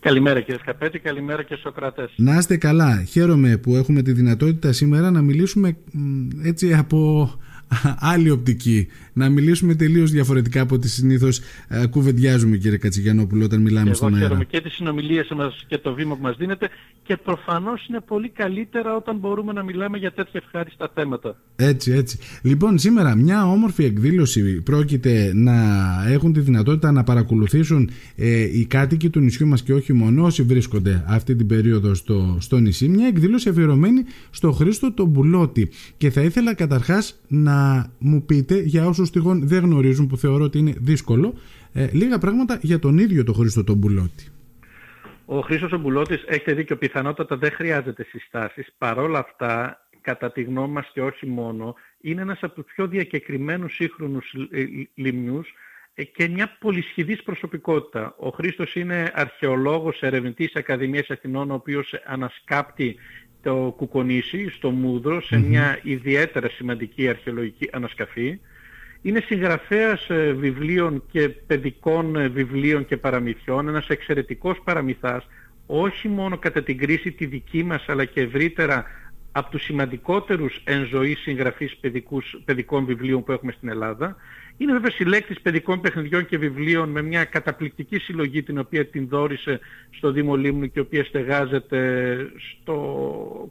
Καλημέρα κύριε Σκαπέτη, καλημέρα και Σοκρατές. Να είστε καλά. Χαίρομαι που έχουμε τη δυνατότητα σήμερα να μιλήσουμε έτσι από άλλη οπτική. Να μιλήσουμε τελείως διαφορετικά από ό,τι συνήθως ε, κουβεντιάζουμε, κύριε Κατσιγιανόπουλο, όταν μιλάμε Εγώ στον αέρα. Χαίρομαι και τις συνομιλίες μας και το βήμα που μας δίνετε και προφανώς είναι πολύ καλύτερα όταν μπορούμε να μιλάμε για τέτοια ευχάριστα θέματα. Έτσι, έτσι. Λοιπόν, σήμερα μια όμορφη εκδήλωση πρόκειται να έχουν τη δυνατότητα να παρακολουθήσουν ε, οι κάτοικοι του νησιού μας και όχι μόνο όσοι βρίσκονται αυτή την περίοδο στο, στο νησί. Μια εκδήλωση αφιερωμένη στο Χρήστο τον Μπουλότη. Και θα ήθελα καταρχάς να μου πείτε, για όσους τυχόν δεν γνωρίζουν που θεωρώ ότι είναι δύσκολο, ε, λίγα πράγματα για τον ίδιο τον Χρήστο τον Μπουλότη. Ο Χρήστος ο Μπουλότης, έχετε δίκιο, πιθανότατα δεν χρειάζεται συστάσεις. Παρόλα αυτά, κατά τη γνώμη μας και όχι μόνο, είναι ένας από τους πιο διακεκριμένους σύγχρονους ε, λιμνιούς ε, και μια πολυσχηδής προσωπικότητα. Ο Χρήστος είναι αρχαιολόγος, ερευνητής Ακαδημίας Αθηνών, ο οποίος ανασκάπτει το Κουκονήσι στο Μούδρο σε μια ιδιαίτερα σημαντική αρχαιολογική ανασκαφή. Είναι συγγραφέας ε, βιβλίων και παιδικών ε, βιβλίων και παραμυθιών, ένας εξαιρετικός παραμυθάς, όχι μόνο κατά την κρίση τη δική μας αλλά και ευρύτερα από τους σημαντικότερους εν ζωή συγγραφείς παιδικούς, παιδικών βιβλίων που έχουμε στην Ελλάδα. Είναι βέβαια συλλέκτης παιδικών παιχνιδιών και βιβλίων με μια καταπληκτική συλλογή την οποία την δόρισε στο Δήμο Λίμνου και η οποία στεγάζεται στο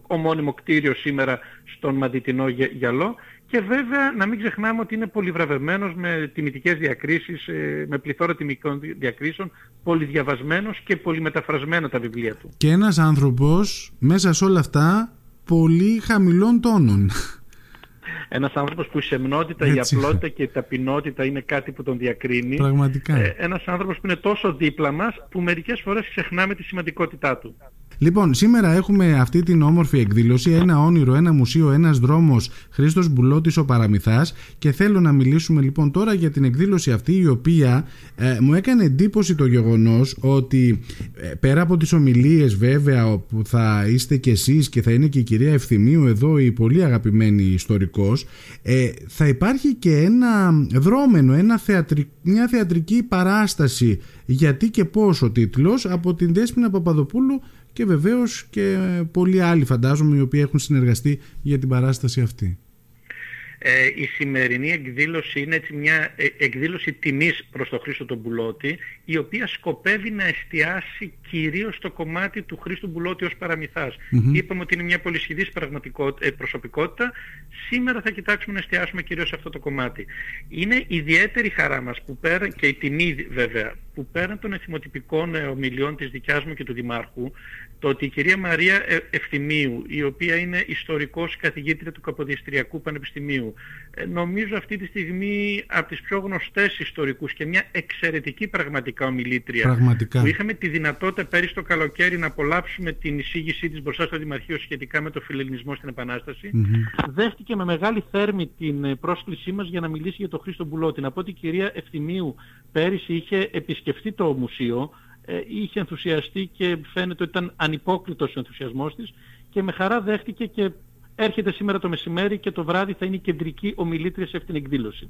ομώνυμο κτίριο σήμερα στον Μαντιτινό Γυαλό και βέβαια να μην ξεχνάμε ότι είναι πολυβραβευμένος με τιμητικές διακρίσεις, ε, με πληθώρα τιμικών διακρίσεων, πολυδιαβασμένος και πολυμεταφρασμένα τα βιβλία του. Και ένας άνθρωπος μέσα σε όλα αυτά πολύ χαμηλών τόνων. Ένας άνθρωπος που η σεμνότητα, η απλότητα και η ταπεινότητα είναι κάτι που τον διακρίνει. Πραγματικά. Ε, ένας άνθρωπος που είναι τόσο δίπλα μας που μερικές φορές ξεχνάμε τη σημαντικότητά του. Λοιπόν, σήμερα έχουμε αυτή την όμορφη εκδήλωση, ένα όνειρο, ένα μουσείο, ένας δρόμος, Χρήστος Μπουλώτης ο Παραμυθάς. Και θέλω να μιλήσουμε λοιπόν τώρα για την εκδήλωση αυτή η οποία ε, μου έκανε εντύπωση το γεγονός ότι ε, πέρα από τις ομιλίες βέβαια που θα είστε και εσείς και θα είναι και η κυρία Ευθυμίου εδώ η πολύ αγαπημένη ιστορικός ε, θα υπάρχει και ένα δρόμενο, ένα μια θεατρική παράσταση. Γιατί και πώς ο τίτλος από την Δέσποινα Παπαδοπούλου και βεβαίως και πολλοί άλλοι φαντάζομαι οι οποίοι έχουν συνεργαστεί για την παράσταση αυτή. Ε, η σημερινή εκδήλωση είναι έτσι μια ε, εκδήλωση τιμής προς τον Χρήστο τον Μπουλώτη η οποία σκοπεύει να εστιάσει κυρίως στο κομμάτι του Χρήστου Μπουλώτη ως παραμυθάς. Είπαμε ότι είναι μια πολυσχηδής ε, προσωπικότητα. Σήμερα θα κοιτάξουμε να εστιάσουμε κυρίως σε αυτό το κομμάτι. Είναι ιδιαίτερη χαρά μας που πέρα, και η τιμή βέβαια που πέραν των εθιμοτυπικών ομιλιών της δικιάς μου και του Δημάρχου το ότι η κυρία Μαρία Ευθυμίου, η οποία είναι ιστορικός καθηγήτρια του Καποδιστριακού Πανεπιστημίου, ε, νομίζω αυτή τη στιγμή από τις πιο γνωστές ιστορικούς και μια εξαιρετική πραγματικά ομιλήτρια πραγματικά. που είχαμε τη δυνατότητα πέρυσι το καλοκαίρι να απολαύσουμε την εισήγησή της μπροστά στο Δημαρχείο σχετικά με το φιλελληνισμό στην Επανάσταση, δέχτηκε με μεγάλη θέρμη την ε, πρόσκλησή μας για να μιλήσει για τον Χρήστο Μπουλότη. Να πω ότι η κυρία Ευθυμίου πέρυσι είχε επισκεφτεί το μουσείο, ε, είχε ενθουσιαστεί και φαίνεται ότι ήταν ανυπόκλητος ο ενθουσιασμός της και με χαρά δέχτηκε και έρχεται σήμερα το μεσημέρι και το βράδυ θα είναι η κεντρική ομιλήτρια σε αυτήν την εκδήλωση.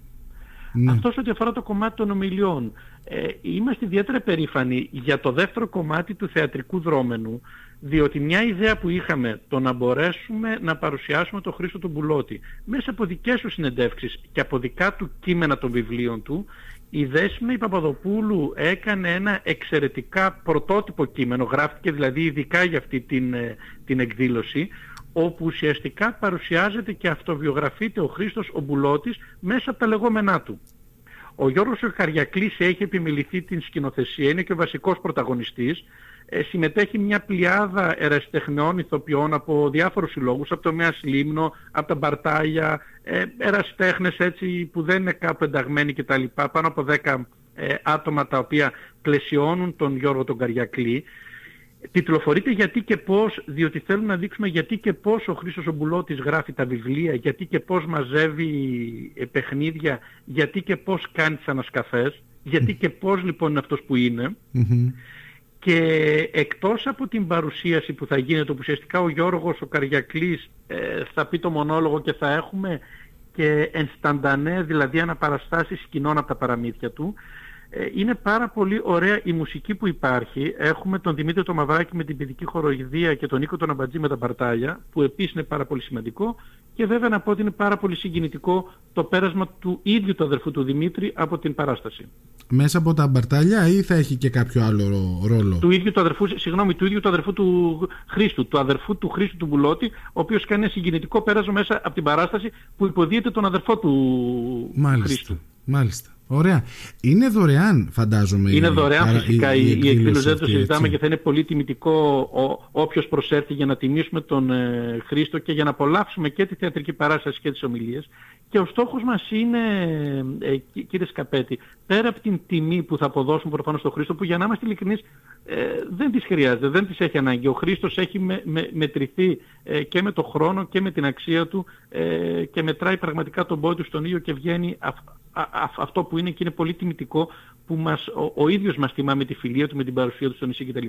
Ναι. Αυτός ό,τι αφορά το κομμάτι των ομιλιών. Ε, είμαστε ιδιαίτερα περήφανοι για το δεύτερο κομμάτι του θεατρικού δρόμενου, διότι μια ιδέα που είχαμε το να μπορέσουμε να παρουσιάσουμε τον Χρήστο τον Μπουλώτη μέσα από δικές του συνεντεύξεις και από δικά του κείμενα των βιβλίων του η Δέσμη Παπαδοπούλου έκανε ένα εξαιρετικά πρωτότυπο κείμενο, γράφτηκε δηλαδή ειδικά για αυτή την, ε, την εκδήλωση, όπου ουσιαστικά παρουσιάζεται και αυτοβιογραφείται ο Χρήστος ο Μπουλώτης μέσα από τα λεγόμενά του. Ο Γιώργος Καριακλής έχει επιμεληθεί την σκηνοθεσία, είναι και ο βασικός πρωταγωνιστής, ε, συμμετέχει μια πλειάδα ερασιτεχνών ηθοποιών από διάφορους συλλόγους, από το Μέας Λίμνο, από τα Μπαρτάγια, ε, ερασιτέχνες έτσι που δεν είναι κάπου ενταγμένοι κτλ. Πάνω από 10 ε, άτομα τα οποία πλαισιώνουν τον Γιώργο τον Καριακλή. Τιτλοφορείται γιατί και πώς, διότι θέλουμε να δείξουμε γιατί και πώς ο Χρήστος ο Μπουλώτης γράφει τα βιβλία, γιατί και πώς μαζεύει ε, παιχνίδια, γιατί και πώς κάνει τις ανασκαφές, γιατί και πώς λοιπόν είναι αυτός που είναι. Και εκτός από την παρουσίαση που θα γίνεται, όπου ουσιαστικά ο Γιώργος ο Καριακλής ε, θα πει το μονόλογο και θα έχουμε και ενσταντανέ, δηλαδή αναπαραστάσεις σκηνών από τα παραμύθια του, Ε, είναι πάρα πολύ ωραία η μουσική που υπάρχει. Έχουμε τον Δημήτρη το Μαυράκη με την παιδική χορογιδία και τον Νίκο τον Αμπατζή με τα Μπαρτάλια, που επίσης είναι πάρα πολύ σημαντικό. Και βέβαια να πω ότι είναι πάρα πολύ συγκινητικό το πέρασμα του ίδιου του αδερφού του Δημήτρη από την παράσταση. Μέσα από τα Μπαρτάλια ή θα έχει και κάποιο άλλο ρόλο; Του ίδιου του αδερφού, συγγνώμη, του ίδιου του αδερφού του Χρήστου, του αδερφού του Χρήστου του Μπουλότη, ο οποίος κάνει ένα συγκινητικό πέρασμα μέσα από την παράσταση που υποδίεται τον αδερφό του Μάλιστα. Χρήστου. Μάλιστα. Ωραία. Είναι δωρεάν, φαντάζομαι. Είναι δωρεάν φυσικά η, η, εκδήλωση. Δεν το συζητάμε και θα είναι πολύ τιμητικό ο, όποιος προσέρθει για να τιμήσουμε τον ε, Χρήστο και για να απολαύσουμε και τη θεατρική παράσταση και τις ομιλίες. Και ο στόχος μας είναι, ε, κύριε Σκαπέτη, πέρα από την τιμή που θα αποδώσουμε προφανώς στον Χρήστο, που για να είμαστε ειλικρινείς ε, δεν τις χρειάζεται, δεν τις έχει ανάγκη. Ο Χρήστος έχει με, με, μετρηθεί ε, και με το χρόνο και με την αξία του ε, και μετράει πραγματικά τον πόδι του στον ήλιο και βγαίνει αυτό που είναι και είναι πολύ τιμητικό που μας, ο, ο ίδιος μας τιμά με τη φιλία του, με την παρουσία του στο νησί κτλ.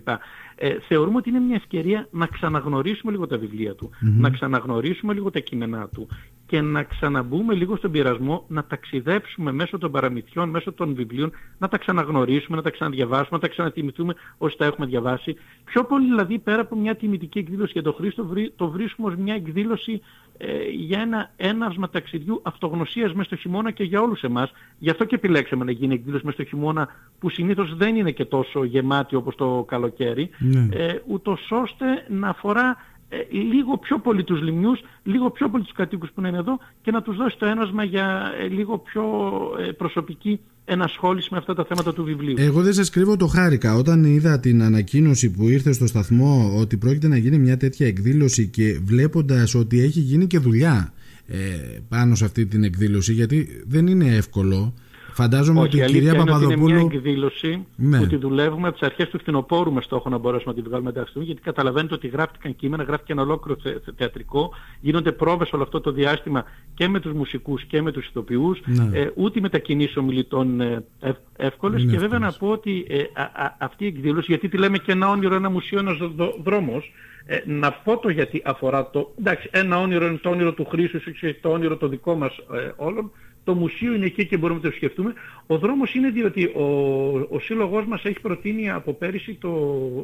Ε, θεωρούμε ότι είναι μια ευκαιρία να ξαναγνωρίσουμε λίγο τα βιβλία του, να ξαναγνωρίσουμε λίγο τα κείμενά του και να ξαναμπούμε λίγο στον πειρασμό να ταξιδέψουμε μέσω των παραμυθιών, μέσω των βιβλίων, να τα ξαναγνωρίσουμε, να τα ξαναδιαβάσουμε, να τα ξανατιμηθούμε όσοι τα έχουμε διαβάσει. Πιο πολύ δηλαδή πέρα από μια τιμητική εκδήλωση για τον Χρήστο το βρίσκουμε ως μια εκδήλωση ε, για ένα έναυσμα ταξιδιού αυτογνωσίας μέσα στο χειμώνα και για όλους εμάς. Γι' αυτό και επιλέξαμε να γίνει εκδήλωση μέσα στο χειμώνα που συνήθως δεν είναι και τόσο γεμάτη όπως το καλοκαίρι, ναι. ε, ούτως ώστε να αφορά ε, λίγο πιο πολύ τους λιμνιούς, λίγο πιο πολύ τους κατοίκους που είναι εδώ και να τους δώσει το ένασμα για ε, λίγο πιο ε, προσωπική ενασχόληση με αυτά τα θέματα του βιβλίου. Εγώ δεν σας κρύβω το χάρηκα. Όταν είδα την ανακοίνωση που ήρθε στο σταθμό ότι πρόκειται να γίνει μια τέτοια εκδήλωση και βλέποντας ότι έχει γίνει και δουλειά πάνω σε αυτή την εκδήλωση γιατί δεν είναι εύκολο Φαντάζομαι ότι η κυρία Παπαδοπούλου. Είναι μια εκδήλωση ναι. που τη δουλεύουμε από τις αρχές του φθινοπόρου με στόχο να μπορέσουμε να τη βγάλουμε εντάξει, γιατί καταλαβαίνετε ότι γράφτηκαν κείμενα, γράφτηκε ένα ολόκληρο θεατρικό, γίνονται πρόβες όλο αυτό το διάστημα και με τους μουσικούς και με τους ηθοποιούς. Ναι. Ε, ούτε οι μετακινήσεις ομιλητών ε, εύκολες. Και βέβαια να πω ότι ε, αυτή η εκδήλωση, γιατί τη λέμε και ένα όνειρο, ένα μουσείο, ένας δρόμος, ε, να πω το γιατί αφορά το... Εντάξει, ένα όνειρο είναι το όνειρο του Χρήσου, το όνειρο το δικό μας ε, όλων το μουσείο είναι εκεί και μπορούμε να το σκεφτούμε. Ο δρόμος είναι διότι ο, ο σύλλογός μας έχει προτείνει από πέρυσι το,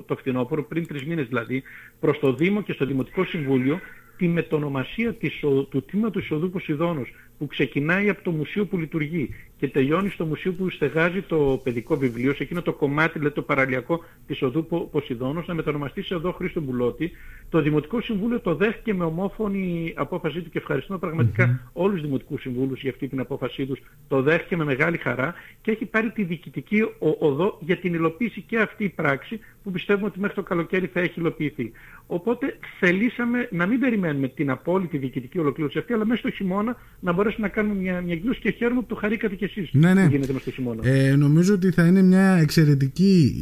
το φθινόπωρο, πριν τρεις μήνες δηλαδή, προς το Δήμο και στο Δημοτικό Συμβούλιο τη μετονομασία της, του τμήματος Ισοδού Ποσειδώνος που ξεκινάει από το μουσείο που λειτουργεί και τελειώνει στο μουσείο που στεγάζει το παιδικό βιβλίο, σε εκείνο το κομμάτι, δηλαδή το παραλιακό της οδού Ποσειδώνος, να μετονομαστεί σε εδώ Χρήστο Μπουλότη. Το Δημοτικό Συμβούλιο το δέχτηκε με ομόφωνη απόφασή του και ευχαριστούμε πραγματικά mm-hmm. όλους τους Δημοτικούς Συμβούλους για αυτή την απόφασή τους. Το δέχτηκε με μεγάλη χαρά και έχει πάρει τη διοικητική οδό για την υλοποίηση και αυτή η πράξη που πιστεύουμε ότι μέχρι το καλοκαίρι θα έχει υλοποιηθεί. Οπότε θελήσαμε να μην περιμένουμε την απόλυτη διοικητική ολοκλήρωση αυτή, αλλά μέσα στο χειμώνα να μπορέσουμε να κάνουμε μια, μια εκδήλωση και χαίρομαι που το χαρήκατε κι εσείς ναι, ναι. που γίνεται μέσα στο χειμώνα. Ε, νομίζω ότι θα είναι μια εξαιρετική,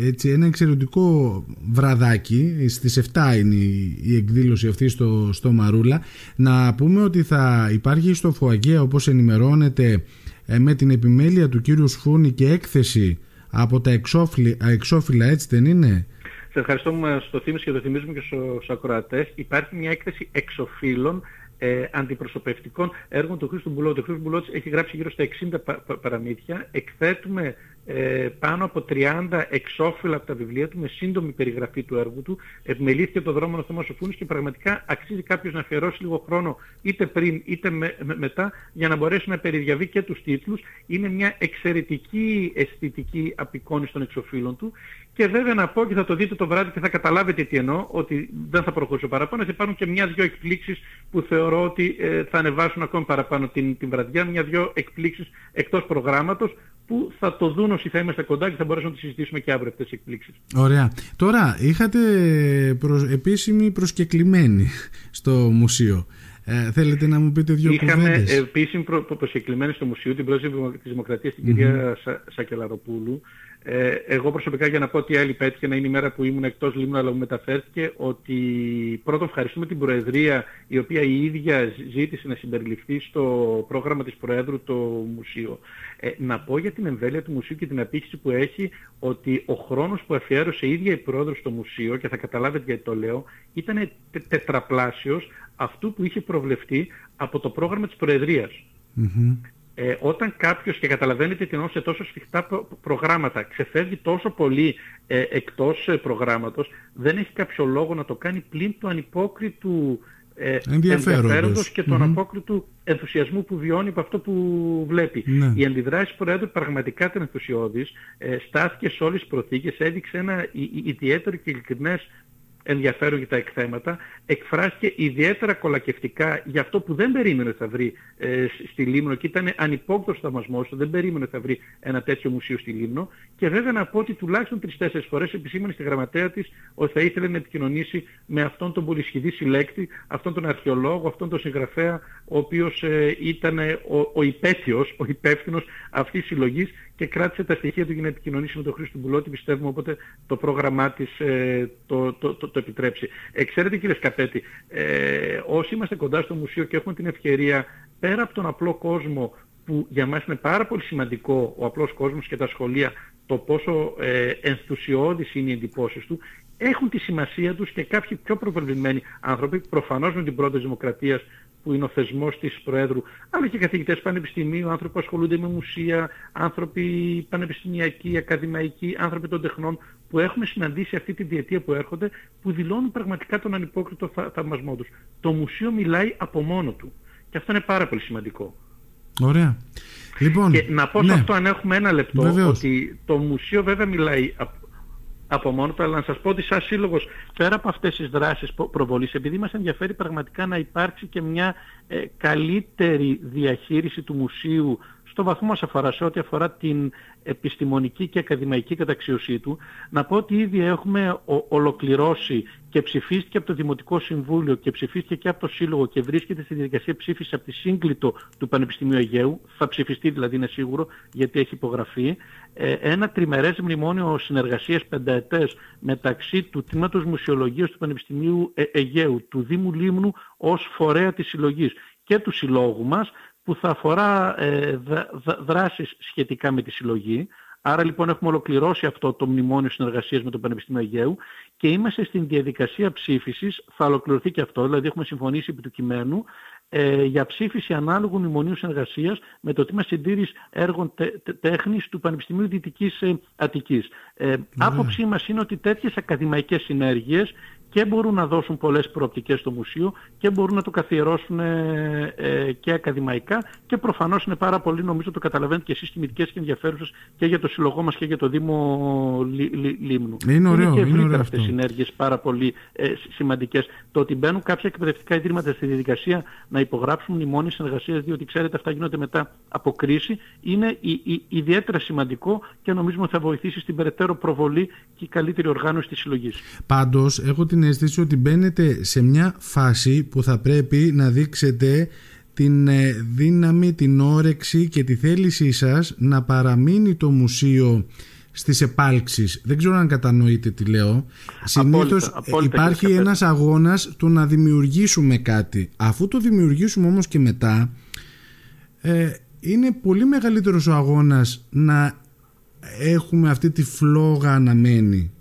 ε, έτσι, ένα εξαιρετικό βραδάκι. Στις 7 είναι η, η εκδήλωση αυτή στο, στο Μαρούλα. Να πούμε ότι θα υπάρχει στο Φωαγέ όπως ενημερώνεται ε, με την επιμέλεια του κύριου Σφούνη και έκθεση από τα εξώφυλλα, εξώφυλλα έτσι δεν είναι; Σε ευχαριστώ που μας το θύμισε και το θυμίζουμε και στους ακροατές. Υπάρχει μια έκθεση εξοφύλων ε, αντιπροσωπευτικών έργων του Χρήστου Μπουλότη. Ο Χρήστος Μπουλότης έχει γράψει γύρω στα 60 παραμύθια. Εκθέτουμε ε, πάνω από 30 εξώφυλλα από τα βιβλία του με σύντομη περιγραφή του έργου του. Επιμελήθηκε το δρόμο ο Θωμάς Σοφούνης και πραγματικά αξίζει κάποιος να αφιερώσει λίγο χρόνο είτε πριν είτε με, μετά για να μπορέσει να περιδιαβεί και τους τίτλους. Είναι μια εξαιρετική αισθητική απεικόνηση των εξωφύλων του και βέβαια να πω και θα το δείτε το βράδυ και θα καταλάβετε τι εννοώ, ότι δεν θα προχωρήσω παραπάνω. Θα υπάρχουν και μια-δυο εκπλήξεις που θεωρώ ότι ε, θα ανεβάσουν ακόμη παραπάνω την, την βραδιά. Μια-δυο εκπλήξεις εκτός προγράμματος που θα το δουν όσοι θα είμαστε κοντά και θα μπορέσουμε να τις συζητήσουμε και αύριο αυτές τις εκπλήξεις. Ωραία. Τώρα, είχατε προ... επίσημη προσκεκλημένη στο μουσείο. Ε, θέλετε να μου πείτε δύο Είχαμε κουβέντες; Είχαμε επίσημη προ... προσκεκλημένη στο Μουσείο την πρόεδρο της Δημοκρατίας, την mm-hmm. κυρία Σα... Σακελαροπούλου, ε, εγώ προσωπικά για να πω ότι άλλη πέτυχε να είναι η μέρα που ήμουν εκτός Λίμνου αλλά μου μεταφέρθηκε ότι πρώτον ευχαριστούμε την Προεδρία η οποία η ίδια ζήτησε να συμπεριληφθεί στο πρόγραμμα της Προέδρου το Μουσείο. Ε, να πω για την εμβέλεια του Μουσείου και την απήχηση που έχει ότι ο χρόνος που αφιέρωσε η ίδια η Πρόεδρος στο Μουσείο και θα καταλάβετε γιατί το λέω ήταν τε, τετραπλάσιος αυτού που είχε προβλεφτεί από το πρόγραμμα της Προεδρίας. Ε, όταν κάποιος και καταλαβαίνετε την σε τόσο σφιχτά προγράμματα ξεφεύγει τόσο πολύ ε, εκτός ε, προγράμματος δεν έχει κάποιο λόγο να το κάνει πλην του ανυπόκριτου ε, ενδιαφέροντος και του αναπόκριτου ενθουσιασμού που βιώνει από αυτό που βλέπει. Ναι. Η αντιδράση του Προέδρου πραγματικά ήταν ενθουσιώδης, ε, στάθηκε σε όλες τις προθήκες, έδειξε ένα ιδιαίτερο και ειλικρινές ενδιαφέρον για τα εκθέματα, εκφράστηκε ιδιαίτερα κολακευτικά για αυτό που δεν περίμενε ότι θα βρει ε, στη Λίμνο και ήταν ανυπόκτος θαυμασμός του, δεν περίμενε ότι θα βρει ένα τέτοιο μουσείο στη Λίμνο. Και βέβαια να πω ότι τουλάχιστον τρεις-τέσσερις φορές επισήμανε στη γραμματέα της ότι θα ήθελε να επικοινωνήσει με αυτόν τον πολυσχηδή συλλέκτη, αυτόν τον αρχαιολόγο, αυτόν τον συγγραφέα, ο οποίος ε, ήταν ο, ο υπέτειος, ο υπεύθυνος αυτής της συλλογής και κράτησε τα στοιχεία του για να επικοινωνήσει με τον Χρήστο Μπουλότη, πιστεύουμε οπότε το πρόγραμμά της ε, το, το, το, το, επιτρέψει. Ε, ξέρετε κύριε Σκαπέτη, ε, όσοι είμαστε κοντά στο μουσείο και έχουμε την ευκαιρία πέρα από τον απλό κόσμο που για μας είναι πάρα πολύ σημαντικό ο απλός κόσμος και τα σχολεία το πόσο ε, ενθουσιώδης είναι οι εντυπώσεις του έχουν τη σημασία τους και κάποιοι πιο προβεβλημένοι άνθρωποι, προφανώς με την πρώτη δημοκρατίας που είναι ο θεσμός της Προέδρου, αλλά και καθηγητές πανεπιστημίου, άνθρωποι που ασχολούνται με μουσεία, άνθρωποι πανεπιστημιακοί, ακαδημαϊκοί, άνθρωποι των τεχνών, που έχουμε συναντήσει αυτή τη διετία που έρχονται, που δηλώνουν πραγματικά τον ανυπόκριτο θαυμασμό τους. Το μουσείο μιλάει από μόνο του. Και αυτό είναι πάρα πολύ σημαντικό. Ωραία. Λοιπόν, και να πω σε ναι. αυτό αν έχουμε ένα λεπτό, ότι το μουσείο βέβαια μιλάει από μόνο του, αλλά να σας πω ότι σαν σύλλογος, πέρα από αυτές τις δράσεις προβολής, επειδή μας ενδιαφέρει πραγματικά να υπάρξει και μια ε, καλύτερη διαχείριση του μουσείου στο βαθμό μας αφορά σε ό,τι αφορά την επιστημονική και ακαδημαϊκή καταξιωσή του, να πω ότι ήδη έχουμε ολοκληρώσει και ψηφίστηκε από το Δημοτικό Συμβούλιο και ψηφίστηκε και από το Σύλλογο και βρίσκεται στη διαδικασία ψήφισης από τη σύγκλιτο του Πανεπιστημίου Αιγαίου, θα ψηφιστεί δηλαδή είναι σίγουρο γιατί έχει υπογραφεί, ε, ένα τριμερές μνημόνιο συνεργασίας πενταετές μεταξύ του Τμήματος Μουσιολογίας του Πανεπιστημίου ε, Αιγαίου, του Δήμου Λίμνου ως φορέα της συλλογής και του συλλόγου μας που θα αφορά ε, δράσεις σχετικά με τη συλλογή. Άρα λοιπόν έχουμε ολοκληρώσει αυτό το μνημόνιο συνεργασίας με το Πανεπιστήμιο Αιγαίου και είμαστε στην διαδικασία ψήφισης, θα ολοκληρωθεί και αυτό, δηλαδή έχουμε συμφωνήσει επί του κειμένου ε, για ψήφιση ανάλογου μνημονίου συνεργασίας με το Τμήμα Συντήρης Έργων Τέχνης του Πανεπιστημίου Δυτικής ε, Αττικής. Ε, άποψή μας είναι ότι τέτοιες ακαδημαϊκές συνέργειες και μπορούν να δώσουν πολλές προοπτικές στο μουσείο και μπορούν να το καθιερώσουν ε, ε, και ακαδημαϊκά και προφανώς είναι πάρα πολύ, νομίζω το καταλαβαίνετε και εσείς τιμητικές και ενδιαφέρουσες και για το συλλογό μας και για το Δήμο Λίμνου. Είναι ωραίο, είναι και ευρύτερα αυτές οι συνέργειες πάρα πολύ ε, σημαντικές. Το ότι μπαίνουν κάποια εκπαιδευτικά ιδρύματα στη διαδικασία να υπογράψουν μνημόνιες συνεργασίες, διότι ξέρετε αυτά γίνονται μετά από κρίση, είναι ιδιαίτερα σημαντικό και νομίζουμε θα βοηθήσει στην περαιτέρω προβολή και καλύτερη οργάνωση της συλλογής. Πάντως, έχω την αίσθηση ότι μπαίνετε σε μια φάση που θα πρέπει να δείξετε την ε, δύναμη, την όρεξη και τη θέλησή σας να παραμείνει το μουσείο στις επάλξεις. Δεν ξέρω αν κατανοείτε τι λέω. Συνήθως υπάρχει ένας αγώνας του να δημιουργήσουμε κάτι. Αφού το δημιουργήσουμε όμως και μετά ε, είναι πολύ μεγαλύτερος ο αγώνας να έχουμε αυτή τη φλόγα αναμένη.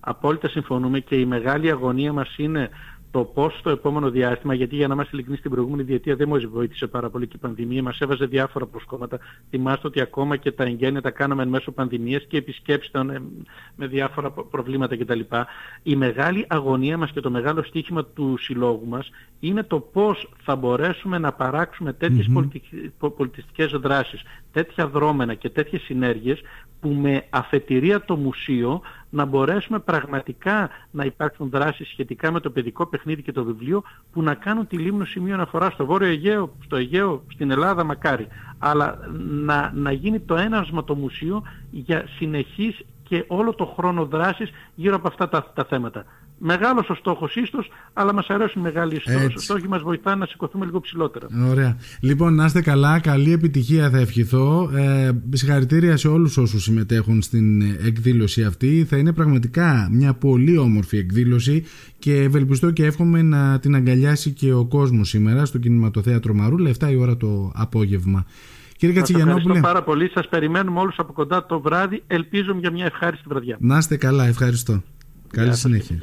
Απόλυτα συμφωνούμε και η μεγάλη αγωνία μας είναι το πώς στο επόμενο διάστημα, γιατί για να είμαστε ειλικρινείς στην προηγούμενη διετία δεν μας βοήθησε πάρα πολύ και η πανδημία, μας έβαζε διάφορα προσκόμματα. Θυμάστε ότι ακόμα και τα εγγένεια τα κάναμε εν μέσω πανδημίας και επισκέψει ήταν με διάφορα προβλήματα κτλ. Η μεγάλη αγωνία μας και το μεγάλο στίχημα του συλλόγου μας είναι το πώς θα μπορέσουμε να παράξουμε τέτοιες mm-hmm. πολιτιστικές δράσεις, τέτοια δρόμενα και τέτοιες συνέργειες που με αφετηρία το μουσείο να μπορέσουμε πραγματικά να υπάρξουν δράσεις σχετικά με το παιδικό παιχνίδι και το βιβλίο που να κάνουν τη Λίμνο σημείο αναφορά στο Βόρειο Αιγαίο, στο Αιγαίο, στην Ελλάδα μακάρι. Αλλά να, να γίνει το ένασμα το μουσείο για συνεχής και όλο το χρόνο δράσης γύρω από αυτά τα, τα θέματα. Μεγάλος ο στόχος ίστος, αλλά μας αρέσουν μεγάλοι στόχοι. Ο στόχοι μας βοηθάνε να σηκωθούμε λίγο ψηλότερα. Ωραία. Λοιπόν, να είστε καλά, καλή επιτυχία θα ευχηθώ. Ε, συγχαρητήρια σε όλους όσους συμμετέχουν στην εκδήλωση αυτή. Θα είναι πραγματικά μια πολύ όμορφη εκδήλωση και ευελπιστώ και εύχομαι να την αγκαλιάσει και ο κόσμος σήμερα στο κινηματοθέατρο Μαρούλα 7 η ώρα το απόγευμα. Κύριε Κατσιγιανόπουλε. Ευχαριστώ πάρα πολύ. Σας περιμένουμε όλους από κοντά το βράδυ. Ελπίζω για μια ευχάριστη βραδιά. Να είστε καλά. Ευχαριστώ. Καλή συνέχεια.